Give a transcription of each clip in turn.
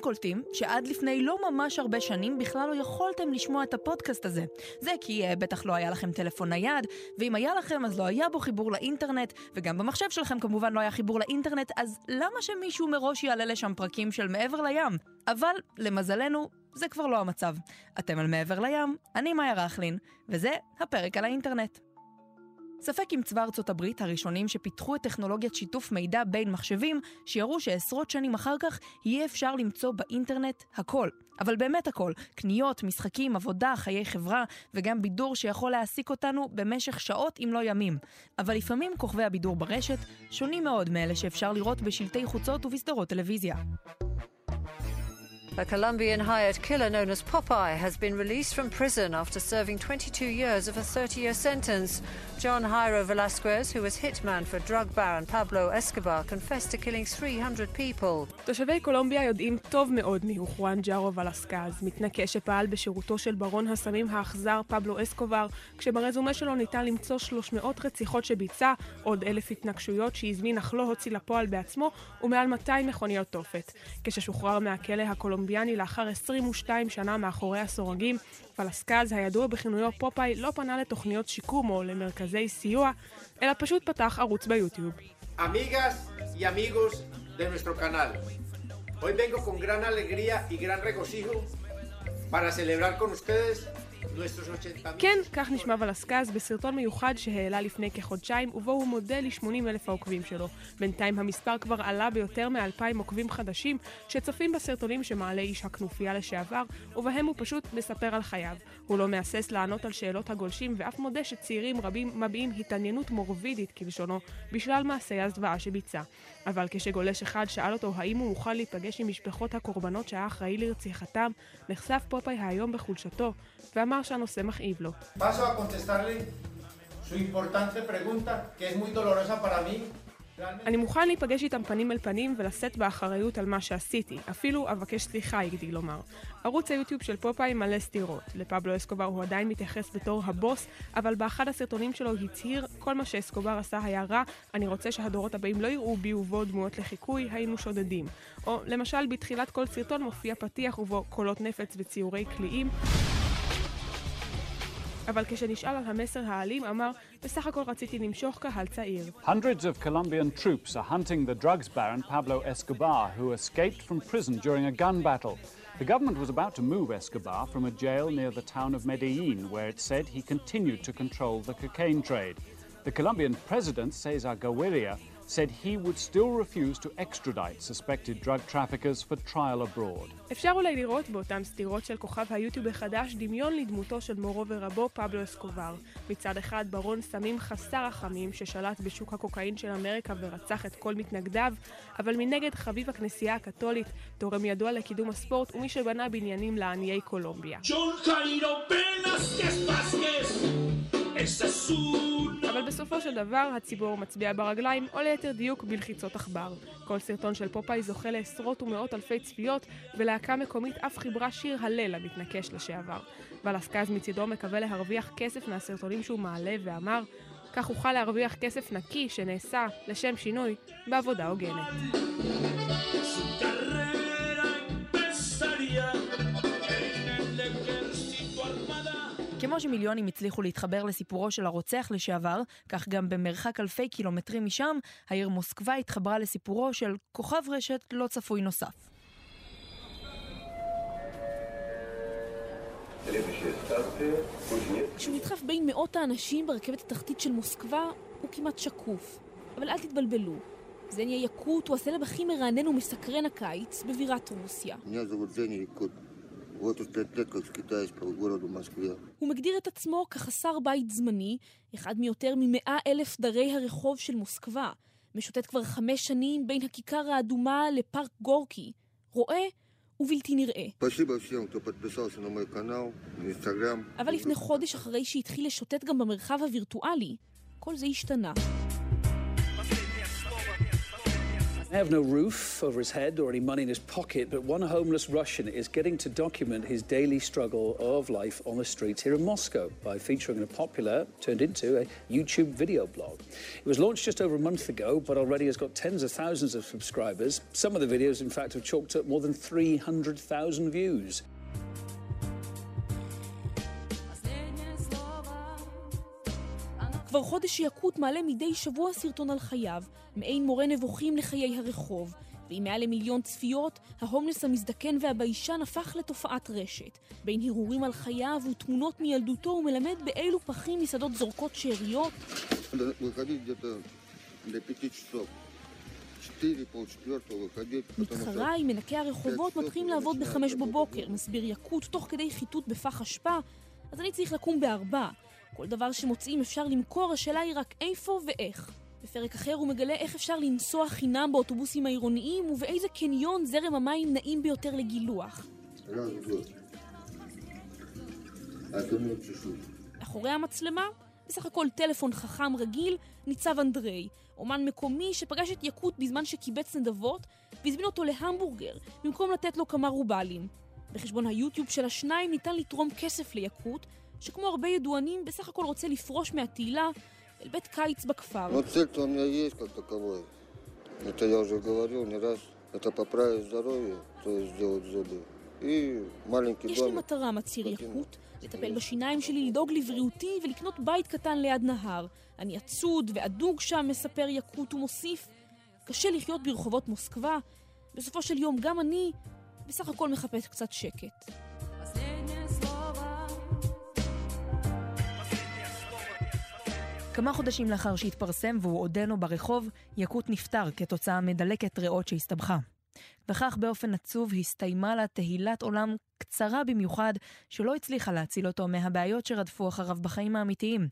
קולטים שעד לפני לא ממש הרבה שנים בכלל לא יכולתם לשמוע את הפודקאסט הזה. זה כי uh, בטח לא היה לכם טלפון נייד, ואם היה לכם אז לא היה בו חיבור לאינטרנט, וגם במחשב שלכם כמובן לא היה חיבור לאינטרנט, אז למה שמישהו מראש יעלה לשם פרקים של מעבר לים? אבל, למזלנו, זה כבר לא המצב. אתם על מעבר לים, אני מאיה רכלין, וזה הפרק על האינטרנט. ספק אם צבא ארצות הברית הראשונים שפיתחו את טכנולוגיית שיתוף מידע בין מחשבים, שיראו שעשרות שנים אחר כך יהיה אפשר למצוא באינטרנט הכל. אבל באמת הכל, קניות, משחקים, עבודה, חיי חברה, וגם בידור שיכול להעסיק אותנו במשך שעות אם לא ימים. אבל לפעמים כוכבי הבידור ברשת שונים מאוד מאלה שאפשר לראות בשלטי חוצות ובסדרות טלוויזיה. A Colombian hired killer known as Popeye has been released from prison after serving 22 years of a 30 year sentence. John Jairo Velasquez, who was hitman for drug baron Pablo Escobar, confessed to killing 300 people. תושבי קולומביה יודעים טוב מאוד מיהו חואן ג'ארו ולסקז, מתנקה שפעל בשירותו של ברון הסמים האכזר פבלו אסקובר, כשברזומה שלו ניתן למצוא 300 רציחות שביצע, עוד אלף התנגשויות שהזמין אך לא הוציא לפועל בעצמו, ומעל 200 מכוניות תופת. כששוחרר מהכלא הקולומביאני לאחר 22 שנה מאחורי הסורגים, פלסקז, הידוע בכינויו פופאי, לא פנה לתוכניות שיקום או למרכזי סיוע, אלא פשוט פתח ערוץ ביוטיוב. Amigas y amigos de nuestro canal, hoy vengo con gran alegría y gran regocijo para celebrar con ustedes nuestros 80 כן, כך נשמע ולסקז בסרטון מיוחד שהעלה לפני כחודשיים, ובו הוא מודה ל-80 אלף העוקבים שלו. בינתיים המספר כבר עלה ביותר מ-2,000 עוקבים חדשים, שצופים בסרטונים שמעלה איש הכנופיה לשעבר, ובהם הוא פשוט מספר על חייו. הוא לא מהסס לענות על שאלות הגולשים, ואף מודה שצעירים רבים מביעים התעניינות מורבידית, כלשונו, בשלל מעשי הזוועה שביצע. אבל כשגולש אחד שאל אותו האם הוא מוכן להיפגש עם משפחות הקורבנות שהיה אחראי לרציחתם, נחשף פופאי היום בחולשתו, ואמר שהנושא מכאיב לו. אני מוכן להיפגש איתם פנים אל פנים ולשאת באחריות על מה שעשיתי. אפילו אבקש סליחה, הגדיל לומר. ערוץ היוטיוב של פופאי מלא סתירות. לפבלו אסקובר הוא עדיין מתייחס בתור הבוס, אבל באחד הסרטונים שלו הצהיר, כל מה שאסקובר עשה היה רע, אני רוצה שהדורות הבאים לא יראו בי ובו דמויות לחיקוי, היינו שודדים. או למשל, בתחילת כל סרטון מופיע פתיח ובו קולות נפץ וציורי קליעים. אבל כשנשאל על המסר האלים, אמר, בסך הכל רציתי למשוך קהל צעיר. Hundreds of Colombian troops are hunting the drugs baron Pablo Escobar, who escaped from prison during a gun battle. The government was about to move Escobar from a jail near the town of Medellin, where it said he continued to control the cocaine trade. The Colombian president, Cesar Gaviria, said he would still refuse to extradite suspected drug traffickers for trial abroad. אפשר אולי לראות באותן סתירות של כוכב היוטיוב החדש דמיון לדמותו של מורו ורבו פבלו אסקובר. מצד אחד ברון סמים חסר רחמים ששלט בשוק הקוקאין של אמריקה ורצח את כל מתנגדיו, אבל מנגד חביב הכנסייה הקתולית, תורם ידוע לקידום הספורט ומי שבנה בניינים לעניי קולומביה. Jairo Velázquez Vázquez. Esa es una אבל בסופו של דבר הציבור מצביע ברגליים, או ליתר דיוק בלחיצות עכבר. כל סרטון של פופאי זוכה לעשרות ומאות אלפי צפיות, ולהקה מקומית אף חיברה שיר הלל למתנקש לשעבר. ולסקז מצידו מקווה להרוויח כסף מהסרטונים שהוא מעלה, ואמר, כך אוכל להרוויח כסף נקי שנעשה, לשם שינוי, בעבודה הוגנת. כמו שמיליונים הצליחו להתחבר לסיפורו של הרוצח לשעבר, כך גם במרחק אלפי קילומטרים משם, העיר מוסקבה התחברה לסיפורו של כוכב רשת לא צפוי נוסף. כשהוא נדחף בין מאות האנשים ברכבת התחתית של מוסקבה, הוא כמעט שקוף. אבל אל תתבלבלו, זניה יקוט הוא הסלב הכי מרענן ומסקרן הקיץ בבירת רוסיה. הוא מגדיר את עצמו כחסר בית זמני, אחד מיותר ממאה אלף דרי הרחוב של מוסקבה, משוטט כבר חמש שנים בין הכיכר האדומה לפארק גורקי, רואה ובלתי נראה. אבל לפני חודש אחרי שהתחיל לשוטט גם במרחב הווירטואלי, כל זה השתנה. They have no roof over his head or any money in his pocket, but one homeless Russian is getting to document his daily struggle of life on the streets here in Moscow by featuring in a popular, turned into a YouTube video blog. It was launched just over a month ago, but already has got tens of thousands of subscribers. Some of the videos, in fact, have chalked up more than 300,000 views. כבר חודש יקוט מעלה מדי שבוע סרטון על חייו, מעין מורה נבוכים לחיי הרחוב, ועם מעל למיליון צפיות, ההומלס המזדקן והביישן הפך לתופעת רשת. בין הרהורים על חייו ותמונות מילדותו הוא מלמד באילו פחים מסעדות זורקות שאריות. מתחריי, מנקי הרחובות, מתחילים לעבוד בחמש בבוקר, מסביר יקוט תוך כדי חיטוט בפח אשפה, אז אני צריך לקום בארבע. כל דבר שמוצאים אפשר למכור, השאלה היא רק איפה ואיך. בפרק אחר הוא מגלה איך אפשר לנסוע חינם באוטובוסים העירוניים ובאיזה קניון זרם המים נעים ביותר לגילוח. אחורי המצלמה, בסך הכל טלפון חכם רגיל, ניצב אנדרי, אומן מקומי שפגש את יקוט בזמן שקיבץ נדבות והזמין אותו להמבורגר במקום לתת לו כמה רובלים. בחשבון היוטיוב של השניים ניתן לתרום כסף ליקוט שכמו הרבה ידוענים, בסך הכל רוצה לפרוש מהתהילה אל בית קיץ בכפר. Но цель-то у меня есть как таковой. Это я уже говорил не раз. Это поправить здоровье, то есть сделать зубы. И маленький יש לי домик. מטרה, מצהיר יקוט, לטפל בשיניים שלי, לדאוג לבריאותי ולקנות בית קטן ליד נהר. אני עצוד ואדוג שם, מספר יקוט ומוסיף. קשה לחיות ברחובות מוסקבה. בסופו של יום גם אני בסך הכל מחפש קצת שקט. כמה חודשים לאחר שהתפרסם והוא עודנו ברחוב, יקוט נפטר כתוצאה מדלקת ריאות שהסתבכה. וכך באופן עצוב הסתיימה לה תהילת עולם קצרה במיוחד, שלא הצליחה להציל אותו מהבעיות שרדפו אחריו בחיים האמיתיים.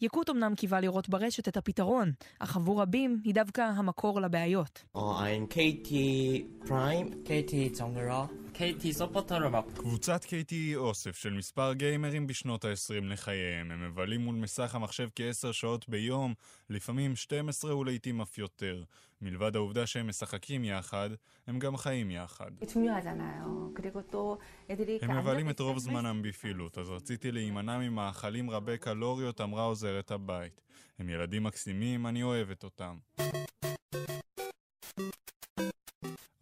יקוט אמנם קיווה לראות ברשת את הפתרון, אך עבור רבים היא דווקא המקור לבעיות. Oh, I'm Katie Prime, Katie KT סופוטר 막 קבוצת KT היא אוסף של מספר גיימרים בשנות ה-20 לחייהם. הם מבלים מול מסך המחשב כ-10 שעות ביום, לפעמים 12 ולעיתים אף יותר. מלבד העובדה שהם משחקים יחד, הם גם חיים יחד. הם מבלים את רוב זמנם בפעילות, אז רציתי להימנע ממאכלים רבי קלוריות, אמרה עוזרת הבית. הם ילדים מקסימים, אני אוהבת אותם.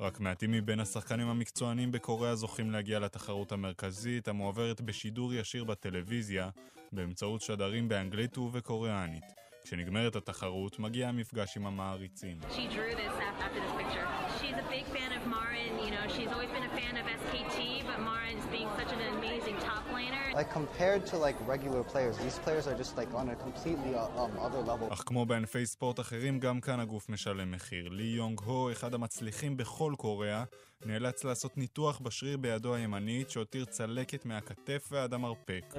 רק מעטים מבין השחקנים המקצוענים בקוריאה זוכים להגיע לתחרות המרכזית, המועברת בשידור ישיר בטלוויזיה, באמצעות שדרים באנגלית ובקוריאנית. כשנגמרת התחרות, מגיע המפגש עם המעריצים. She drew this af- after this. she's a big fan of Marin. You know, she's always been a fan of SKT, but Marin's being such an amazing top laner. Like compared to like regular players, these players are just like on a completely uh, um, other level. אך כמו בענפי ספורט אחרים, גם כאן הגוף משלם מחיר. לי יונג הו, אחד המצליחים בכל קוריאה, נאלץ לעשות ניתוח בשריר בידו הימנית, שהותיר צלקת מהכתף ועד המרפק.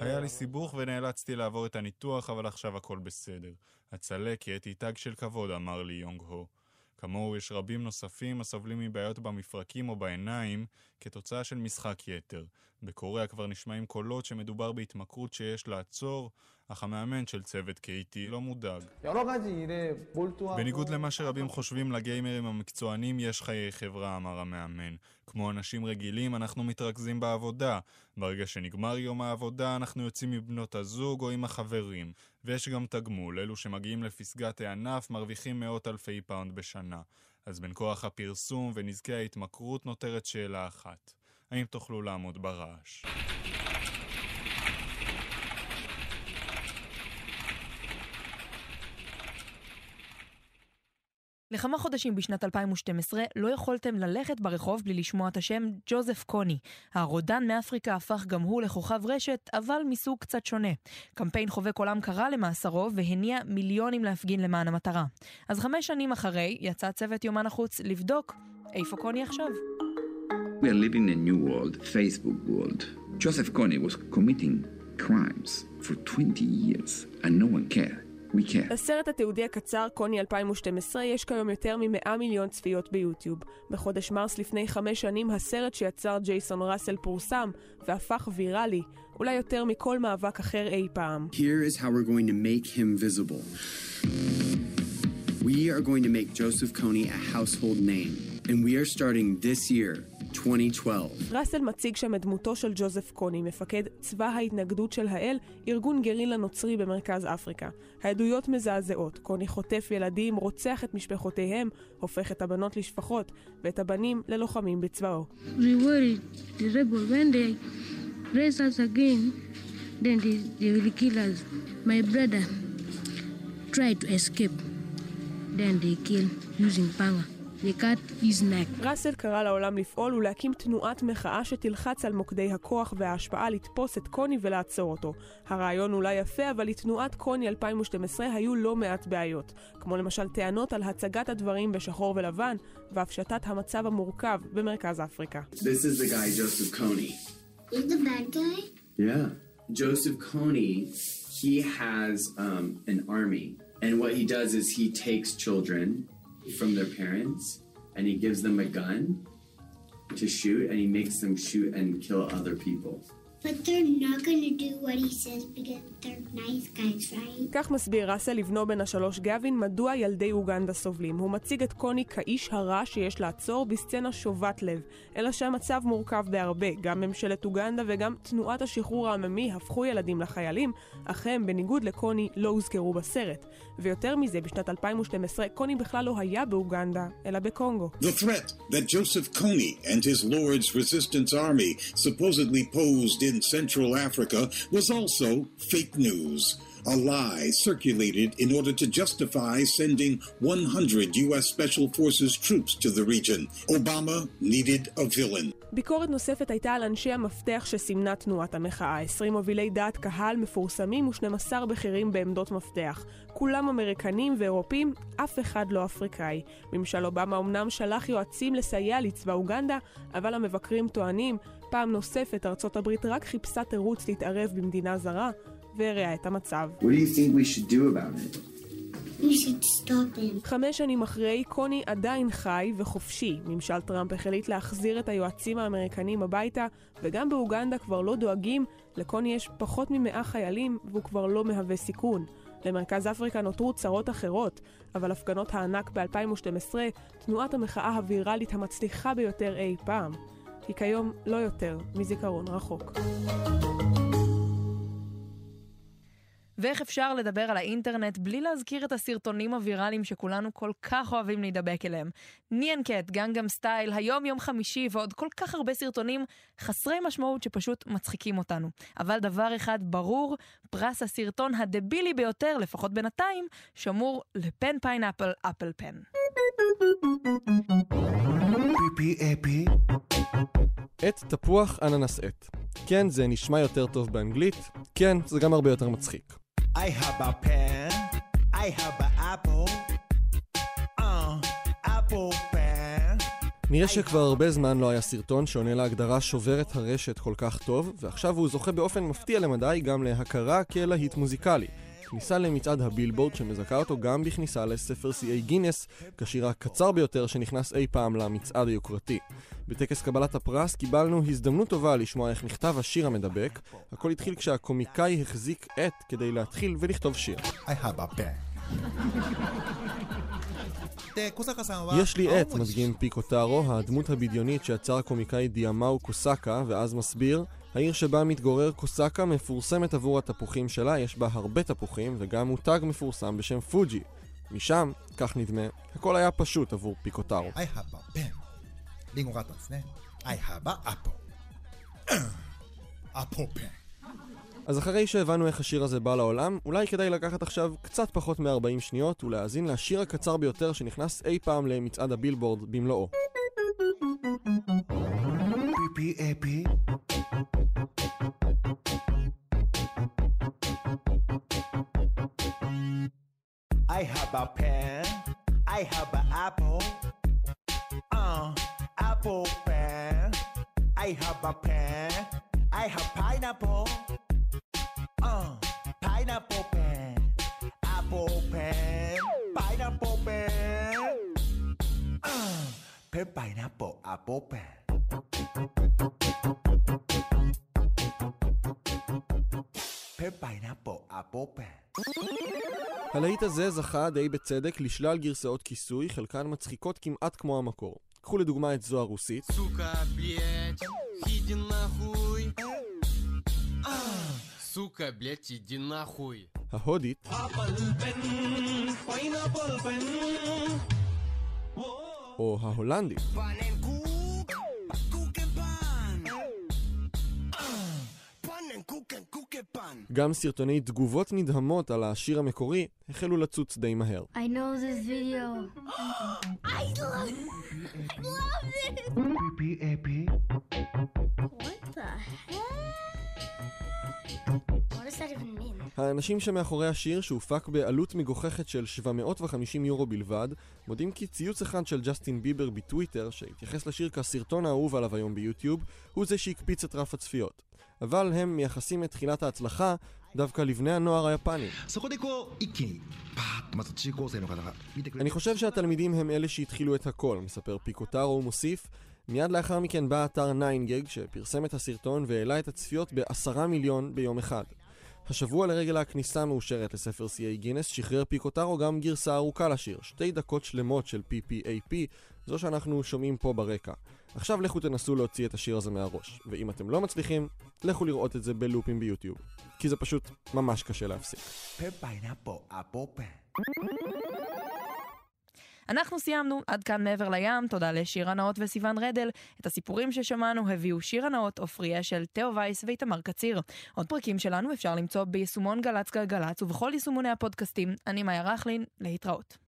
היה לי סיבוך ונאלצתי לעבור את הניתוח, אבל עכשיו הכל בסדר. הצלקת היא תג של כבוד, אמר לי יונג הו. כמוהו יש רבים נוספים הסובלים מבעיות במפרקים או בעיניים כתוצאה של משחק יתר. בקוריאה כבר נשמעים קולות שמדובר בהתמכרות שיש לעצור, אך המאמן של צוות KT לא מודאג. בניגוד למה שרבים חושבים, לגיימרים המקצוענים יש חיי חברה, אמר המאמן. כמו אנשים רגילים, אנחנו מתרכזים בעבודה. ברגע שנגמר יום העבודה, אנחנו יוצאים עם בנות הזוג או עם החברים. ויש גם תגמול, אלו שמגיעים לפסגת הענף מרוויחים מאות אלפי פאונד בשנה. אז בין כוח הפרסום ונזקי ההתמכרות נותרת שאלה אחת. האם תוכלו לעמוד ברעש? לכמה חודשים בשנת 2012 לא יכולתם ללכת ברחוב בלי לשמוע את השם ג'וזף קוני. הרודן מאפריקה הפך גם הוא לכוכב רשת, אבל מסוג קצת שונה. קמפיין חובק עולם קרא למאסרו והניע מיליונים להפגין למען המטרה. אז חמש שנים אחרי, יצא צוות יומן החוץ לבדוק איפה קוני עכשיו. We are living in a new world, Facebook world. Joseph Kony was committing crimes for 20 years and no one cared. We. לסרט התיעודי הקצר, קוני 2012, יש כיום יותר מ-100 מיליון צפיות ביוטיוב. בחודש מרס לפני חמש שנים, הסרט שיצר ג'ייסון ראסל פורסם והפך ויראלי, אולי יותר מכל מאבק אחר אי פעם. Here is how we're going to make him visible. We are going to make Joseph Kony a household name, and we are starting this year, 2012. ראסל מציג שם את דמותו של ג'וזף קוני, מפקד צבא ההתנגדות של האל, ארגון גרילה נוצרי במרכז אפריקה. העדויות מזעזעות, קוני חוטף ילדים, רוצח את משפחותיהם, הופך את הבנות לשפחות, ואת הבנים ללוחמים בצבאו. We worried the rebel when they raise us again, then they, kill us. My brother tried to escape, then they kill using panga. His neck. ראסל קרא לעולם לפעול ולהקים תנועת מחאה שתלחץ על מוקדי הכוח וההשפעה לתפוס את קוני ולעצור אותו. הרעיון אולי יפה, אבל לתנועת קוני 2012 היו לא מעט בעיות, כמו למשל טענות על הצגת הדברים בשחור ולבן, והפשטת המצב המורכב במרכז אפריקה. This is the guy, Joseph Kony. He's the bad guy? Yeah. Joseph Kony, he has um, an army. And what he does is he takes children from their parents and he gives them a gun to shoot and he makes them shoot and kill other people. But they're not gonna do what he says because they're nice guys, right? כך מסביר ראסל לבנו בן השלוש גווין מדוע ילדי אוגנדה סובלים. הוא מציג את קוני כאיש הרע שיש לעצור בסצנה שובת לב. אלא שהמצב מורכב בהרבה. גם ממשלת אוגנדה וגם תנועת השחרור העממי הפכו ילדים לחיילים, אך הם, בניגוד לקוני, לא הוזכרו בסרט. ויותר מזה, בשנת 2012 קוני בכלל לא היה באוגנדה, אלא בקונגו. The threat that Joseph Kony and his Lord's Resistance Army supposedly posed in Central Africa was also fake news. A lie circulated in order to justify sending 100 U.S. Special Forces troops to the region. Obama needed a villain. ביקורת נוספת הייתה על אנשי המפתח שסימנה תנועת המחאה. 20 מובילי דעת קהל מפורסמים ו-12 בכירים בעמדות מפתח. כולם אמריקנים ואירופים, אף אחד לא אפריקאי. ממשל אובמה אמנם שלח יועצים לסייע לצבא אוגנדה, אבל המבקרים טוענים, פעם נוספת ארצות הברית רק חיפשה תירוץ להתערב במדינה זרה, והרעה את המצב. What do you think we should do about it? You should stop him. חמש שנים אחרי, קוני עדיין חי וחופשי. ממשל טראמפ החליט להחזיר את היועצים האמריקנים הביתה, וגם באוגנדה כבר לא דואגים, לקוני יש פחות ממאה חיילים, והוא כבר לא מהווה סיכון. למרכז אפריקה נותרו צרות אחרות, אבל הפגנות הענק ב-2012, תנועת המחאה הוויראלית המצליחה ביותר אי פעם, היא כיום לא יותר מזיכרון רחוק. ואיך אפשר לדבר על האינטרנט בלי להזכיר את הסרטונים הוויראליים שכולנו כל כך אוהבים להידבק אליהם. Nyan Cat, Gangnam Style, היום יום חמישי ועוד כל כך הרבה סרטונים חסרי משמעות שפשוט מצחיקים אותנו. אבל דבר אחד ברור, פרס הסרטון הדבילי ביותר, לפחות בינתיים, שמור ל Pen Pineapple Apple Pen. אפי. עט תפוח אננס עט. כן, זה נשמע יותר טוב באנגלית, כן, זה גם הרבה יותר מצחיק. I have a pen. I have an apple. Uh, apple pen. נראה שכבר הרבה זמן לא היה סרטון שעונה להגדרה שוברת הרשת כל כך טוב, ועכשיו הוא זוכה באופן מפתיע למדי גם להכרה כלהיט מוזיקלי. כניסה למצעד הבילבורד שמזכה אותו גם בכניסה לספר שיאי גינס, כשיר הקצר ביותר שנכנס אי פעם למצעד היוקרתי. בטקס קבלת הפרס קיבלנו הזדמנות טובה לשמוע איך נכתב השיר המדבק. הכל התחיל כשהקומיקאי החזיק עט כדי להתחיל ולכתוב שיר. יש לי עט, מדגים פיקו טארו, הדמות הבדיונית שיצר הקומיקאי דיאמאו קוסאקה, ואז מסביר, העיר שבה מתגורר קוסאקה מפורסמת עבור התפוחים שלה, יש בה הרבה תפוחים, וגם מותג מפורסם בשם פוג'י. משם, כך נדמה, הכל היה פשוט עבור פיקוטארו. I have a pen. リンゴがあったんですね。I have a apple. apple pen. אז אחרי שהבנו איך השיר הזה בא לעולם, אולי כדאי לקחת עכשיו קצת פחות מ-40 שניות ולהאזין לשיר הקצר ביותר שנכנס אי פעם למצעד הבילבורד במלואו. פיפי אפי. I have a pen. I have an apple. Uh, Apple pen. I have a pen. I have pineapple. Uh, pineapple pen. Apple pen. Pineapple pen. Uh, pen pineapple apple pen. Pen pineapple apple pen. הלהיט הזה זכה די בצדק לשלל גרסאות כיסוי, חלקן מצחיקות כמעט כמו המקור. קחו לדוגמה את זו הרוסית. Сука, блядь, иди нахуй. А, Сука, блядь, קוקן, קוקה פן. גם סרטוני תגובות נדהמות על השיר המקורי החלו לצוץ די מהר. I know this video. I love, I love this. האנשים שמאחורי השיר, שהופק בעלות מגוחכת של 750 יורו בלבד, מודים כי ציוץ אחד של ג'סטין ביבר בטוויטר, שהתייחס לשיר כסרטון האהוב עליו היום ביוטיוב, הוא זה שהקפיץ את רף הצפיות. אבל הם מייחסים את תחילת ההצלחה דווקא לבני הנוער היפני. אני חושב שהתלמידים הם אלה שהתחילו את הכל, מספר פיקוטרו ומוסיף. מיד לאחר מכן בא אתר 9gag שפרסם את הסרטון והעלה את הצפיות בעשרה מיליון ביום אחד. השבוע לרגל הכניסה המאושרת לספר שיאי גינס שחרר פיקוטרו גם גרסה ארוכה לשיר, שתי דקות שלמות של PPAP זו שאנחנו שומעים פה ברקע. עכשיו לכו תנסו להוציא את השיר הזה מהראש, ואם אתם לא מצליחים, לכו לראות את זה בלופים ביוטיוב, כי זה פשוט ממש קשה להפסיק. אנחנו סיימנו, עד כאן מעבר לים, תודה לשיר הנאות וסיון רדל. את הסיפורים ששמענו הביאו שיר הנאות, עופרי אשל, תאו וייס ואיתמר קציר. עוד פרקים שלנו אפשר למצוא ביישומון גל"צ גלגלצ ובכל יישומוני הפודקאסטים. אני מאיה רכלין, להתראות.